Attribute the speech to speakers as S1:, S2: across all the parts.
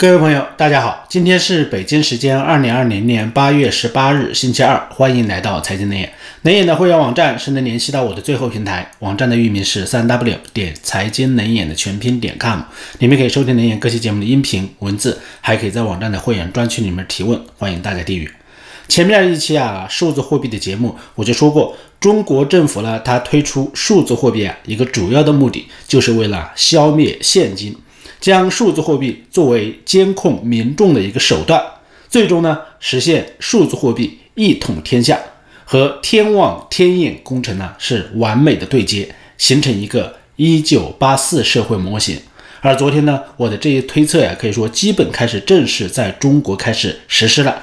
S1: 各位朋友，大家好，今天是北京时间二零二零年八月十八日，星期二，欢迎来到财经能眼。能眼的会员网站是能联系到我的最后平台，网站的域名是三 w 点财经能眼的全拼点 com，里面可以收听能眼各期节目的音频文字，还可以在网站的会员专区里面提问，欢迎大家订阅。前面一期啊，数字货币的节目我就说过，中国政府呢，它推出数字货币啊，一个主要的目的就是为了消灭现金。将数字货币作为监控民众的一个手段，最终呢实现数字货币一统天下，和天网天眼工程呢是完美的对接，形成一个一九八四社会模型。而昨天呢，我的这一推测呀，可以说基本开始正式在中国开始实施了。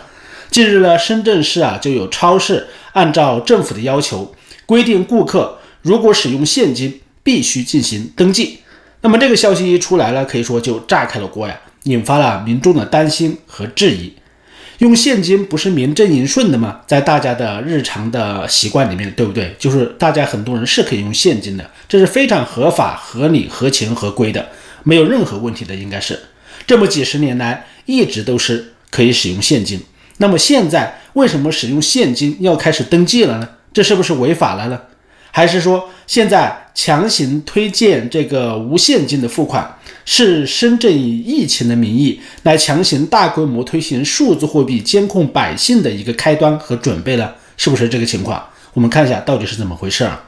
S1: 近日呢，深圳市啊就有超市按照政府的要求规定，顾客如果使用现金，必须进行登记。那么这个消息一出来了，可以说就炸开了锅呀，引发了民众的担心和质疑。用现金不是名正言顺的吗？在大家的日常的习惯里面，对不对？就是大家很多人是可以用现金的，这是非常合法、合理、合情、合规的，没有任何问题的，应该是。这么几十年来一直都是可以使用现金。那么现在为什么使用现金要开始登记了呢？这是不是违法了呢？还是说现在强行推荐这个无现金的付款，是深圳以疫情的名义来强行大规模推行数字货币监控百姓的一个开端和准备了？是不是这个情况？我们看一下到底是怎么回事啊？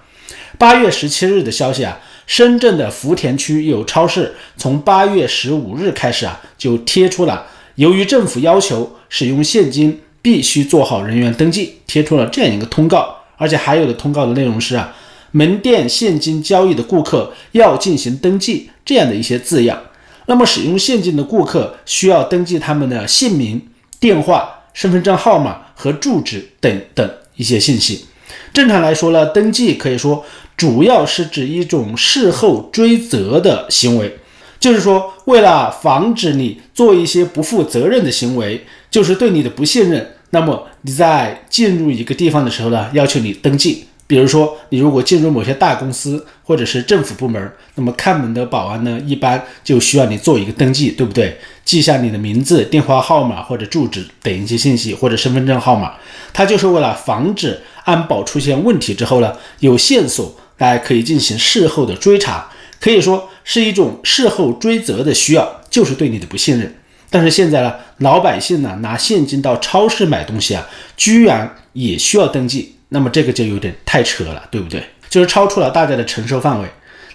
S1: 八月十七日的消息啊，深圳的福田区有超市从八月十五日开始啊，就贴出了由于政府要求使用现金必须做好人员登记，贴出了这样一个通告。而且还有的通告的内容是啊，门店现金交易的顾客要进行登记这样的一些字样。那么使用现金的顾客需要登记他们的姓名、电话、身份证号码和住址等等一些信息。正常来说呢，登记可以说主要是指一种事后追责的行为，就是说为了防止你做一些不负责任的行为，就是对你的不信任。那么你在进入一个地方的时候呢，要求你登记。比如说，你如果进入某些大公司或者是政府部门，那么看门的保安呢，一般就需要你做一个登记，对不对？记下你的名字、电话号码或者住址等一些信息，或者身份证号码。它就是为了防止安保出现问题之后呢，有线索，大家可以进行事后的追查，可以说是一种事后追责的需要，就是对你的不信任。但是现在呢，老百姓呢拿现金到超市买东西啊，居然也需要登记，那么这个就有点太扯了，对不对？就是超出了大家的承受范围。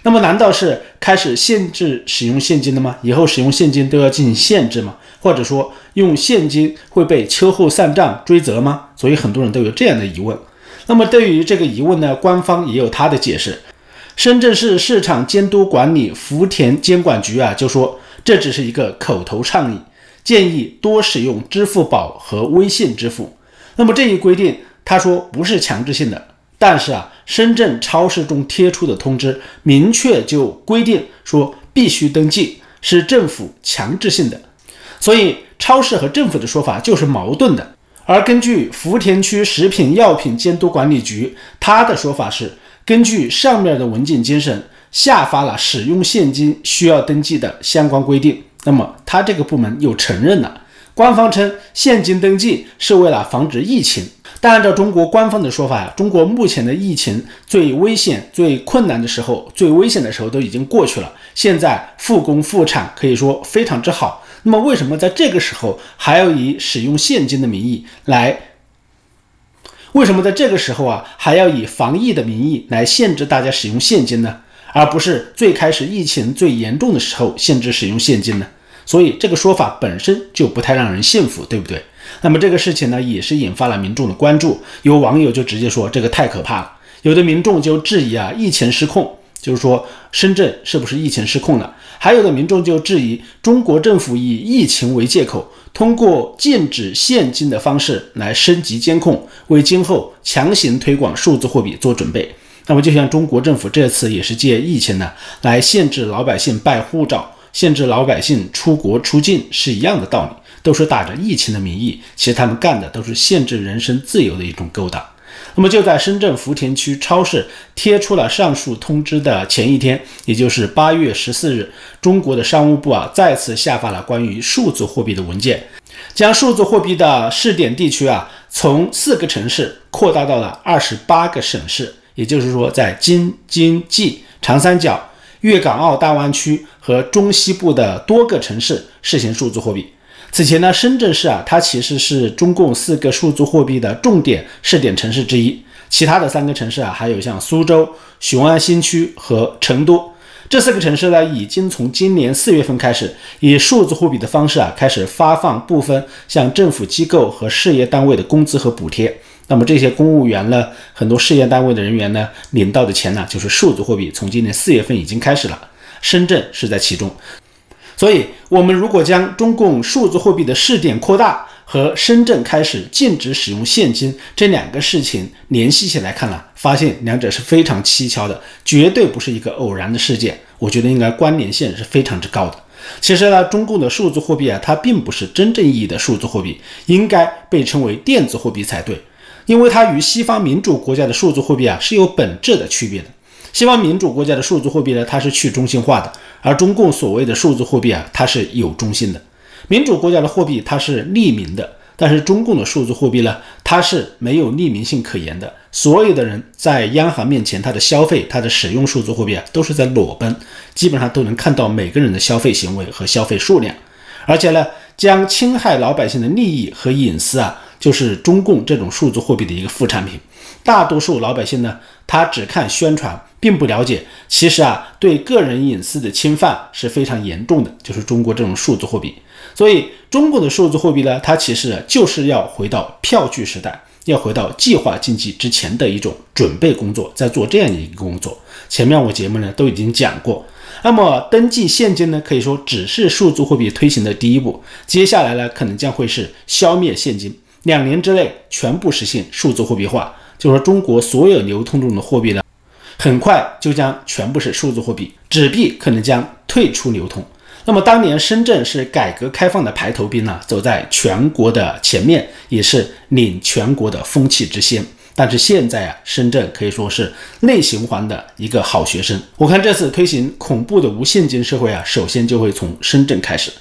S1: 那么难道是开始限制使用现金了吗？以后使用现金都要进行限制吗？或者说用现金会被秋后算账追责吗？所以很多人都有这样的疑问。那么对于这个疑问呢，官方也有他的解释。深圳市市场监督管理福田监管局啊就说。这只是一个口头倡议，建议多使用支付宝和微信支付。那么这一规定，他说不是强制性的，但是啊，深圳超市中贴出的通知明确就规定说必须登记，是政府强制性的，所以超市和政府的说法就是矛盾的。而根据福田区食品药品监督管理局，他的说法是根据上面的文件精神。下发了使用现金需要登记的相关规定，那么他这个部门又承认了。官方称现金登记是为了防止疫情，但按照中国官方的说法呀，中国目前的疫情最危险、最困难的时候、最危险的时候都已经过去了，现在复工复产可以说非常之好。那么为什么在这个时候还要以使用现金的名义来？为什么在这个时候啊还要以防疫的名义来限制大家使用现金呢？而不是最开始疫情最严重的时候限制使用现金呢？所以这个说法本身就不太让人信服，对不对？那么这个事情呢，也是引发了民众的关注。有网友就直接说这个太可怕了，有的民众就质疑啊，疫情失控，就是说深圳是不是疫情失控了？还有的民众就质疑中国政府以疫情为借口，通过禁止现金的方式来升级监控，为今后强行推广数字货币做准备。那么，就像中国政府这次也是借疫情呢，来限制老百姓办护照、限制老百姓出国出境是一样的道理，都是打着疫情的名义，其实他们干的都是限制人身自由的一种勾当。那么就在深圳福田区超市贴出了上述通知的前一天，也就是八月十四日，中国的商务部啊再次下发了关于数字货币的文件，将数字货币的试点地区啊从四个城市扩大到了二十八个省市，也就是说，在京津冀、长三角、粤港澳大湾区和中西部的多个城市实行数字货币。此前呢，深圳市啊，它其实是中共四个数字货币的重点试点城市之一。其他的三个城市啊，还有像苏州、雄安新区和成都这四个城市呢，已经从今年四月份开始，以数字货币的方式啊，开始发放部分向政府机构和事业单位的工资和补贴。那么这些公务员呢，很多事业单位的人员呢，领到的钱呢，就是数字货币。从今年四月份已经开始了，深圳是在其中。所以，我们如果将中共数字货币的试点扩大和深圳开始禁止使用现金这两个事情联系起来看了，发现两者是非常蹊跷的，绝对不是一个偶然的事件。我觉得应该关联性是非常之高的。其实呢，中共的数字货币啊，它并不是真正意义的数字货币，应该被称为电子货币才对，因为它与西方民主国家的数字货币啊是有本质的区别的。西方民主国家的数字货币呢，它是去中心化的，而中共所谓的数字货币啊，它是有中心的。民主国家的货币它是匿名的，但是中共的数字货币呢，它是没有匿名性可言的。所有的人在央行面前，他的消费、他的使用数字货币啊，都是在裸奔，基本上都能看到每个人的消费行为和消费数量。而且呢，将侵害老百姓的利益和隐私啊，就是中共这种数字货币的一个副产品。大多数老百姓呢，他只看宣传。并不了解，其实啊，对个人隐私的侵犯是非常严重的，就是中国这种数字货币。所以，中国的数字货币呢，它其实就是要回到票据时代，要回到计划经济之前的一种准备工作，在做这样一个工作。前面我节目呢都已经讲过。那么，登记现金呢，可以说只是数字货币推行的第一步，接下来呢，可能将会是消灭现金，两年之内全部实现数字货币化，就说中国所有流通中的货币呢。很快就将全部是数字货币，纸币可能将退出流通。那么当年深圳是改革开放的排头兵呢，走在全国的前面，也是领全国的风气之先。但是现在啊，深圳可以说是内循环的一个好学生。我看这次推行恐怖的无现金社会啊，首先就会从深圳开始。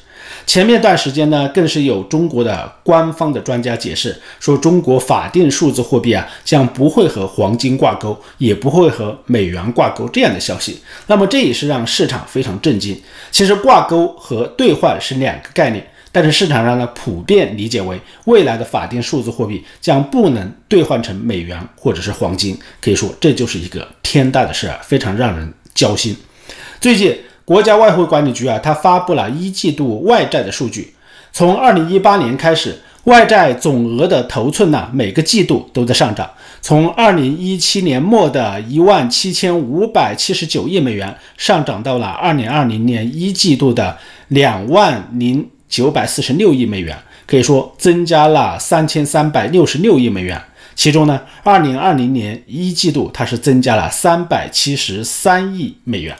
S1: 前面段时间呢，更是有中国的官方的专家解释说，中国法定数字货币啊将不会和黄金挂钩，也不会和美元挂钩这样的消息。那么这也是让市场非常震惊。其实挂钩和兑换是两个概念，但是市场上呢普遍理解为未来的法定数字货币将不能兑换成美元或者是黄金。可以说这就是一个天大的事儿，非常让人焦心。最近。国家外汇管理局啊，它发布了一季度外债的数据。从二零一八年开始，外债总额的头寸呢，每个季度都在上涨。从二零一七年末的一万七千五百七十九亿美元，上涨到了二零二零年一季度的两万零九百四十六亿美元，可以说增加了三千三百六十六亿美元。其中呢，二零二零年一季度它是增加了三百七十三亿美元。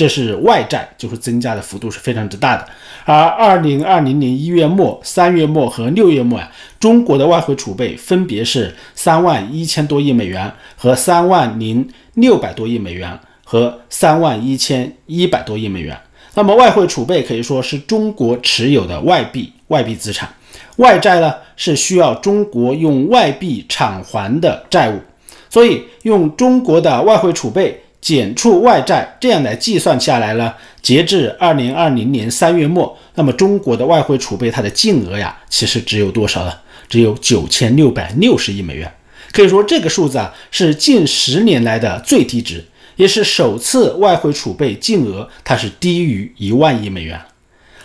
S1: 这是外债，就是增加的幅度是非常之大的。而二零二零年一月末、三月末和六月末啊，中国的外汇储备分别是三万一千多亿美元和三万零六百多亿美元和三万一千一百多亿美元。那么外汇储备可以说是中国持有的外币、外币资产，外债呢是需要中国用外币偿还的债务，所以用中国的外汇储备。减除外债，这样来计算下来呢，截至二零二零年三月末，那么中国的外汇储备它的净额呀，其实只有多少呢？只有九千六百六十亿美元。可以说这个数字啊，是近十年来的最低值，也是首次外汇储备净额它是低于一万亿美元。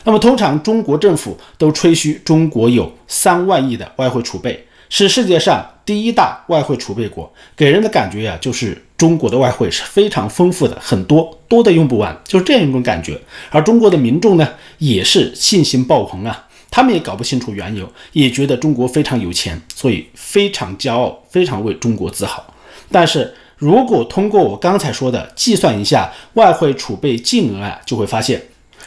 S1: 那么通常中国政府都吹嘘中国有三万亿的外汇储备。是世界上第一大外汇储备国，给人的感觉呀，就是中国的外汇是非常丰富的，很多多的用不完，就是这样一种感觉。而中国的民众呢，也是信心爆棚啊，他们也搞不清楚缘由，也觉得中国非常有钱，所以非常骄傲，非常为中国自豪。但是如果通过我刚才说的计算一下外汇储备净额啊，就会发现，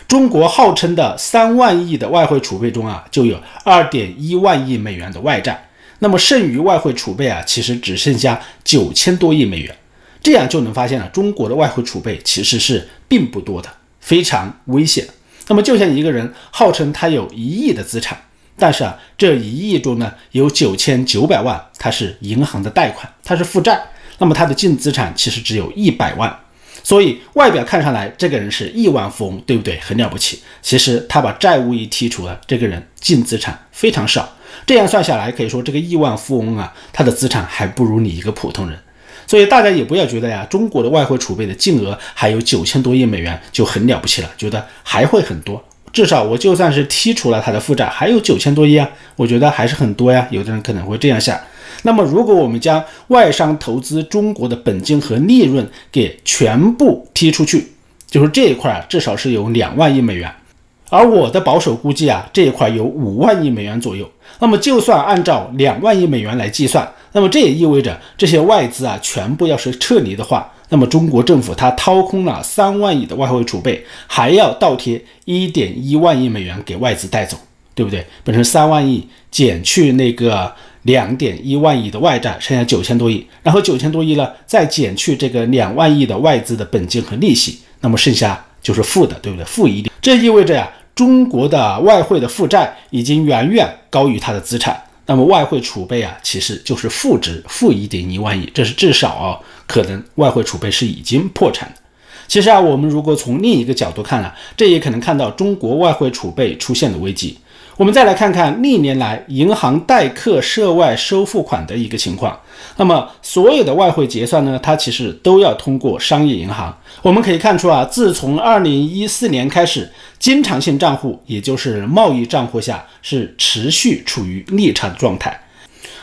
S1: 中国号称的三万亿的外汇储备中啊，就有二点一万亿美元的外债。那么剩余外汇储备啊，其实只剩下九千多亿美元。这样就能发现了，中国的外汇储备其实是并不多的，非常危险。那么就像一个人号称他有一亿的资产，但是啊，这一亿中呢，有九千九百万他是银行的贷款，他是负债，那么他的净资产其实只有一百万。所以外表看上来，这个人是亿万富翁，对不对？很了不起。其实他把债务一剔除了，这个人净资产非常少。这样算下来，可以说这个亿万富翁啊，他的资产还不如你一个普通人。所以大家也不要觉得呀，中国的外汇储备的净额还有九千多亿美元就很了不起了，觉得还会很多。至少我就算是剔除了他的负债，还有九千多亿啊，我觉得还是很多呀。有的人可能会这样想。那么，如果我们将外商投资中国的本金和利润给全部踢出去，就是这一块啊，至少是有两万亿美元。而我的保守估计啊，这一块有五万亿美元左右。那么，就算按照两万亿美元来计算，那么这也意味着这些外资啊，全部要是撤离的话，那么中国政府它掏空了三万亿的外汇储备，还要倒贴一点一万亿美元给外资带走，对不对？本身三万亿减去那个。两点一万亿的外债，剩下九千多亿，然后九千多亿呢，再减去这个两万亿的外资的本金和利息，那么剩下就是负的，对不对？负一点，这意味着呀，中国的外汇的负债已经远远高于它的资产，那么外汇储备啊，其实就是负值，负一点一万亿，这是至少啊，可能外汇储备是已经破产的。其实啊，我们如果从另一个角度看啊，这也可能看到中国外汇储备出现的危机。我们再来看看历年来银行代客涉外收付款的一个情况。那么，所有的外汇结算呢，它其实都要通过商业银行。我们可以看出啊，自从二零一四年开始，经常性账户，也就是贸易账户下是持续处于逆差状态。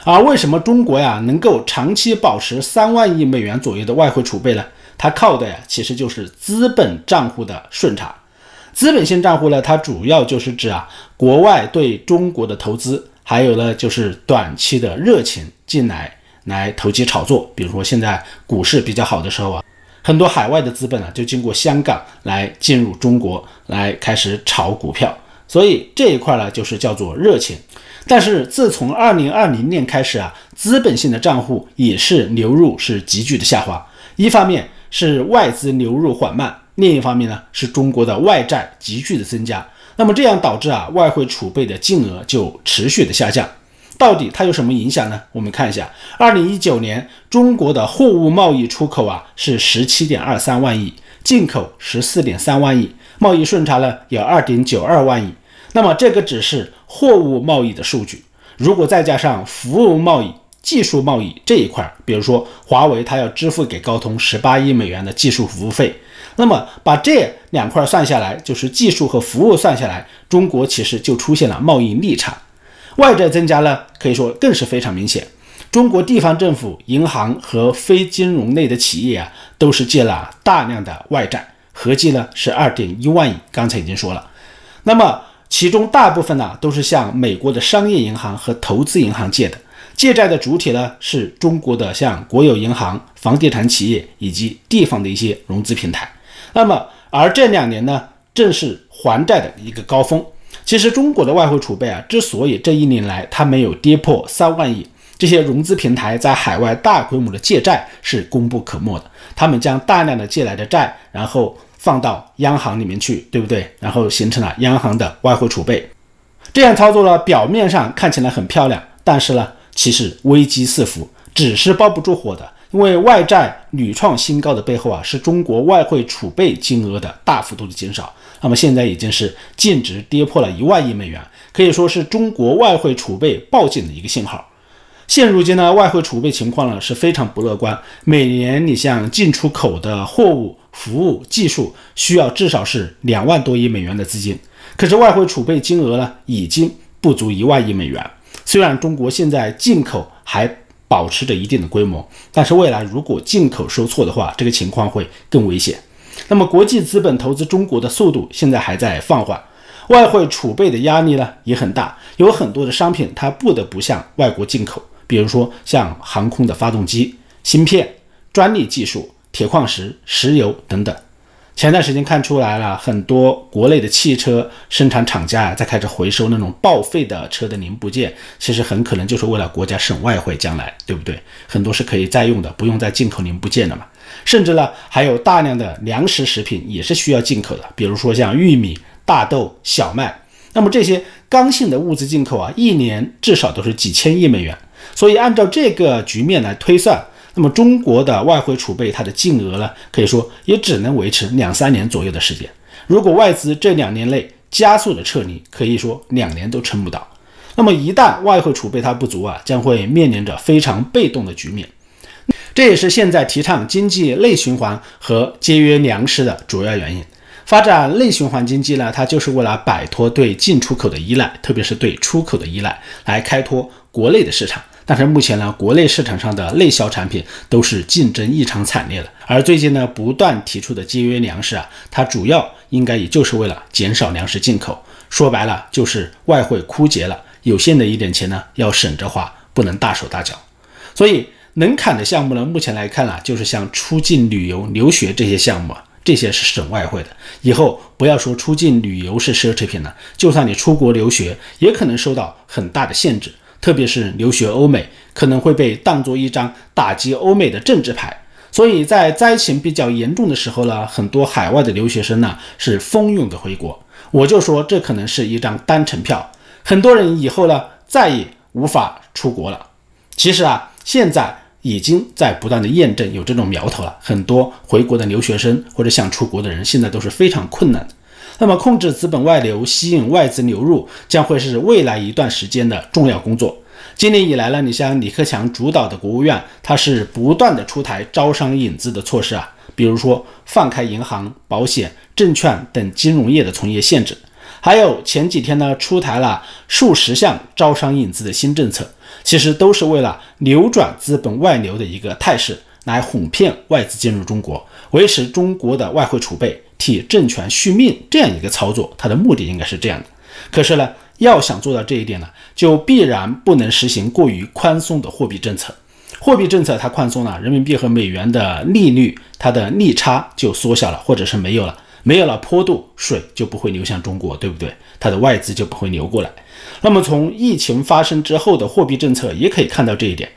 S1: 而为什么中国呀能够长期保持三万亿美元左右的外汇储备呢？它靠的呀其实就是资本账户的顺差。资本性账户呢，它主要就是指啊，国外对中国的投资，还有呢就是短期的热情进来来投机炒作。比如说现在股市比较好的时候啊，很多海外的资本啊就经过香港来进入中国来开始炒股票，所以这一块呢就是叫做热钱。但是自从二零二零年开始啊，资本性的账户也是流入是急剧的下滑，一方面是外资流入缓慢。另一方面呢，是中国的外债急剧的增加，那么这样导致啊外汇储备的净额就持续的下降。到底它有什么影响呢？我们看一下，二零一九年中国的货物贸易出口啊是十七点二三万亿，进口十四点三万亿，贸易顺差呢有二点九二万亿。那么这个只是货物贸易的数据，如果再加上服务贸易、技术贸易这一块，比如说华为它要支付给高通十八亿美元的技术服务费。那么把这两块算下来，就是技术和服务算下来，中国其实就出现了贸易逆差，外债增加呢，可以说更是非常明显。中国地方政府、银行和非金融类的企业啊，都是借了大量的外债，合计呢是二点一万亿。刚才已经说了，那么其中大部分呢都是向美国的商业银行和投资银行借的，借债的主体呢是中国的像国有银行、房地产企业以及地方的一些融资平台。那么，而这两年呢，正是还债的一个高峰。其实，中国的外汇储备啊，之所以这一年来它没有跌破三万亿，这些融资平台在海外大规模的借债是功不可没的。他们将大量的借来的债，然后放到央行里面去，对不对？然后形成了央行的外汇储备。这样操作呢，表面上看起来很漂亮，但是呢，其实危机四伏，纸是包不住火的。因为外债屡创新高的背后啊，是中国外汇储备金额的大幅度的减少。那么现在已经是净值跌破了一万亿美元，可以说是中国外汇储备报警的一个信号。现如今呢，外汇储备情况呢是非常不乐观。每年你像进出口的货物、服务、技术需要至少是两万多亿美元的资金，可是外汇储备金额呢已经不足一万亿美元。虽然中国现在进口还。保持着一定的规模，但是未来如果进口受挫的话，这个情况会更危险。那么国际资本投资中国的速度现在还在放缓，外汇储备的压力呢也很大，有很多的商品它不得不向外国进口，比如说像航空的发动机、芯片、专利技术、铁矿石、石油等等。前段时间看出来了，很多国内的汽车生产厂家啊，在开始回收那种报废的车的零部件，其实很可能就是为了国家省外汇，将来对不对？很多是可以再用的，不用再进口零部件了嘛。甚至呢，还有大量的粮食食品也是需要进口的，比如说像玉米、大豆、小麦。那么这些刚性的物资进口啊，一年至少都是几千亿美元。所以按照这个局面来推算。那么中国的外汇储备，它的净额呢，可以说也只能维持两三年左右的时间。如果外资这两年内加速的撤离，可以说两年都撑不到。那么一旦外汇储备它不足啊，将会面临着非常被动的局面。这也是现在提倡经济内循环和节约粮食的主要原因。发展内循环经济呢，它就是为了摆脱对进出口的依赖，特别是对出口的依赖，来开拓国内的市场。但是目前呢，国内市场上的内销产品都是竞争异常惨烈的。而最近呢，不断提出的节约粮食啊，它主要应该也就是为了减少粮食进口。说白了，就是外汇枯竭了，有限的一点钱呢，要省着花，不能大手大脚。所以能砍的项目呢，目前来看啊，就是像出境旅游、留学这些项目啊，这些是省外汇的。以后不要说出境旅游是奢侈品了，就算你出国留学，也可能受到很大的限制。特别是留学欧美，可能会被当作一张打击欧美的政治牌，所以在灾情比较严重的时候呢，很多海外的留学生呢是蜂拥的回国。我就说这可能是一张单程票，很多人以后呢再也无法出国了。其实啊，现在已经在不断的验证有这种苗头了，很多回国的留学生或者想出国的人，现在都是非常困难的。那么，控制资本外流、吸引外资流入，将会是未来一段时间的重要工作。今年以来呢，你像李克强主导的国务院，它是不断的出台招商引资的措施啊，比如说放开银行、保险、证券等金融业的从业限制，还有前几天呢，出台了数十项招商引资的新政策，其实都是为了扭转资本外流的一个态势，来哄骗外资进入中国，维持中国的外汇储备。替政权续命这样一个操作，它的目的应该是这样的。可是呢，要想做到这一点呢，就必然不能实行过于宽松的货币政策。货币政策它宽松了，人民币和美元的利率它的利差就缩小了，或者是没有了，没有了坡度，水就不会流向中国，对不对？它的外资就不会流过来。那么从疫情发生之后的货币政策也可以看到这一点。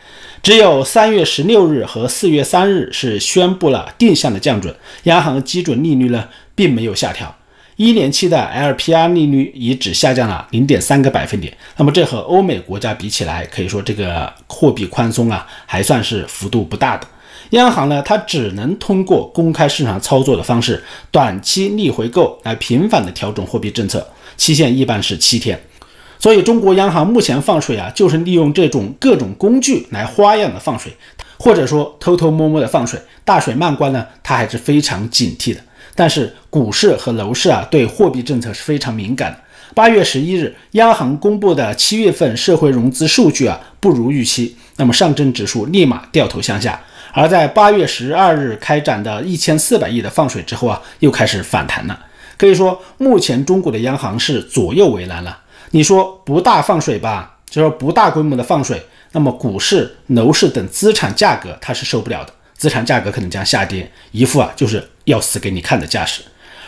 S1: 只有三月十六日和四月三日是宣布了定向的降准，央行基准利率呢并没有下调，一年期的 LPR 利率也只下降了零点三个百分点。那么这和欧美国家比起来，可以说这个货币宽松啊还算是幅度不大的。央行呢，它只能通过公开市场操作的方式，短期逆回购来频繁的调整货币政策，期限一般是七天。所以，中国央行目前放水啊，就是利用这种各种工具来花样的放水，或者说偷偷摸摸的放水。大水漫灌呢，它还是非常警惕的。但是，股市和楼市啊，对货币政策是非常敏感的。八月十一日，央行公布的七月份社会融资数据啊，不如预期，那么上证指数立马掉头向下。而在八月十二日开展的一千四百亿的放水之后啊，又开始反弹了。可以说，目前中国的央行是左右为难了。你说不大放水吧，就说不大规模的放水，那么股市、楼市等资产价格它是受不了的，资产价格可能将下跌，一副啊就是要死给你看的架势。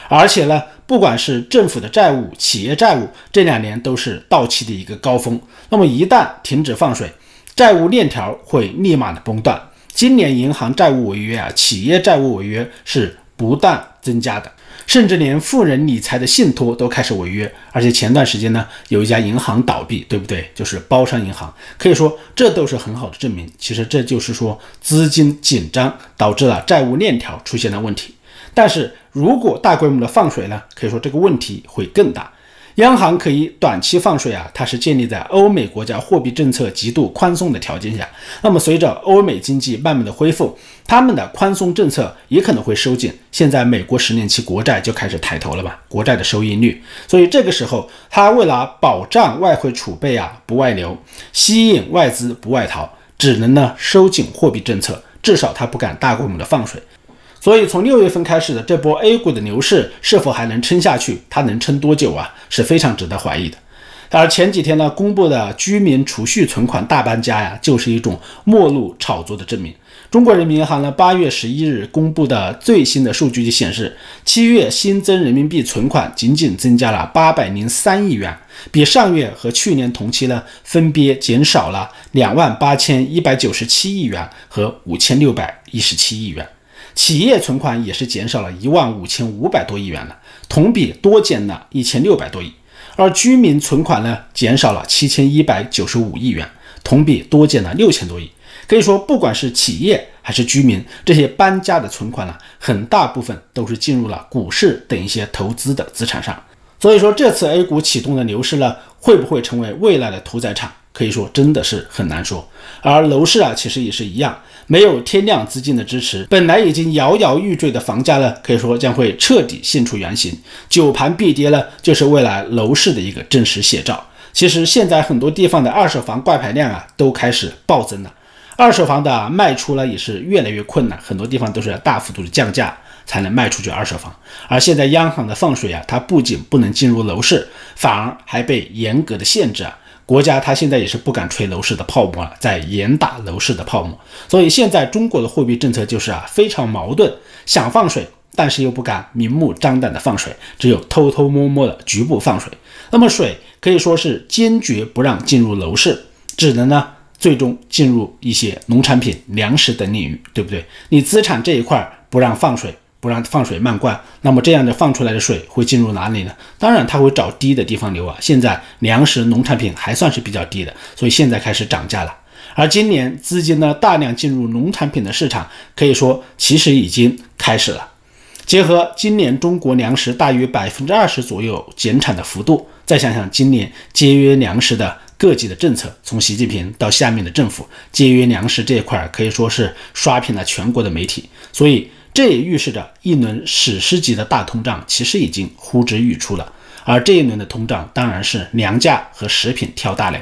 S1: 而且呢，不管是政府的债务、企业债务，这两年都是到期的一个高峰。那么一旦停止放水，债务链条会立马的崩断。今年银行债务违约啊，企业债务违约是不断增加的。甚至连富人理财的信托都开始违约，而且前段时间呢，有一家银行倒闭，对不对？就是包商银行，可以说这都是很好的证明。其实这就是说资金紧张导致了债务链条出现了问题。但是如果大规模的放水呢，可以说这个问题会更大。央行可以短期放水啊，它是建立在欧美国家货币政策极度宽松的条件下。那么随着欧美经济慢慢的恢复，他们的宽松政策也可能会收紧。现在美国十年期国债就开始抬头了吧，国债的收益率。所以这个时候，它为了保障外汇储备啊不外流，吸引外资不外逃，只能呢收紧货币政策，至少它不敢大规模的放水。所以，从六月份开始的这波 A 股的牛市是否还能撑下去？它能撑多久啊？是非常值得怀疑的。而前几天呢，公布的居民储蓄存款大搬家呀，就是一种末路炒作的证明。中国人民银行呢，八月十一日公布的最新的数据就显示，七月新增人民币存款仅仅增加了八百零三亿元，比上月和去年同期呢，分别减少了两万八千一百九十七亿元和五千六百一十七亿元。企业存款也是减少了一万五千五百多亿元了，同比多减了一千六百多亿。而居民存款呢，减少了七千一百九十五亿元，同比多减了六千多亿。可以说，不管是企业还是居民，这些搬家的存款呢，很大部分都是进入了股市等一些投资的资产上。所以说，这次 A 股启动的牛市呢，会不会成为未来的屠宰场？可以说真的是很难说。而楼市啊，其实也是一样，没有天量资金的支持，本来已经摇摇欲坠的房价呢，可以说将会彻底现出原形。九盘必跌呢，就是未来楼市的一个真实写照。其实现在很多地方的二手房挂牌量啊，都开始暴增了。二手房的卖出呢也是越来越困难，很多地方都是要大幅度的降价才能卖出去二手房。而现在央行的放水啊，它不仅不能进入楼市，反而还被严格的限制啊。国家它现在也是不敢吹楼市的泡沫了，在严打楼市的泡沫。所以现在中国的货币政策就是啊非常矛盾，想放水，但是又不敢明目张胆的放水，只有偷偷摸摸的局部放水。那么水可以说是坚决不让进入楼市，只能呢。最终进入一些农产品、粮食等领域，对不对？你资产这一块不让放水，不让放水漫灌，那么这样的放出来的水会进入哪里呢？当然，它会找低的地方流啊。现在粮食、农产品还算是比较低的，所以现在开始涨价了。而今年资金呢大量进入农产品的市场，可以说其实已经开始了。结合今年中国粮食大约百分之二十左右减产的幅度，再想想今年节约粮食的。各级的政策，从习近平到下面的政府，节约粮食这一块可以说是刷屏了全国的媒体，所以这也预示着一轮史诗级的大通胀其实已经呼之欲出了。而这一轮的通胀当然是粮价和食品挑大梁，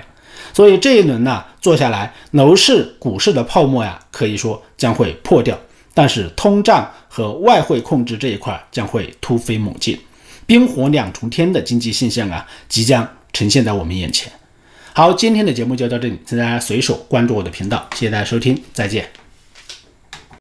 S1: 所以这一轮呢做下来，楼市、股市的泡沫呀，可以说将会破掉，但是通胀和外汇控制这一块将会突飞猛进，冰火两重天的经济现象啊，即将呈现在我们眼前。好，今天的节目就到这里，请大家随手关注我的频道，谢谢大家收听，再见。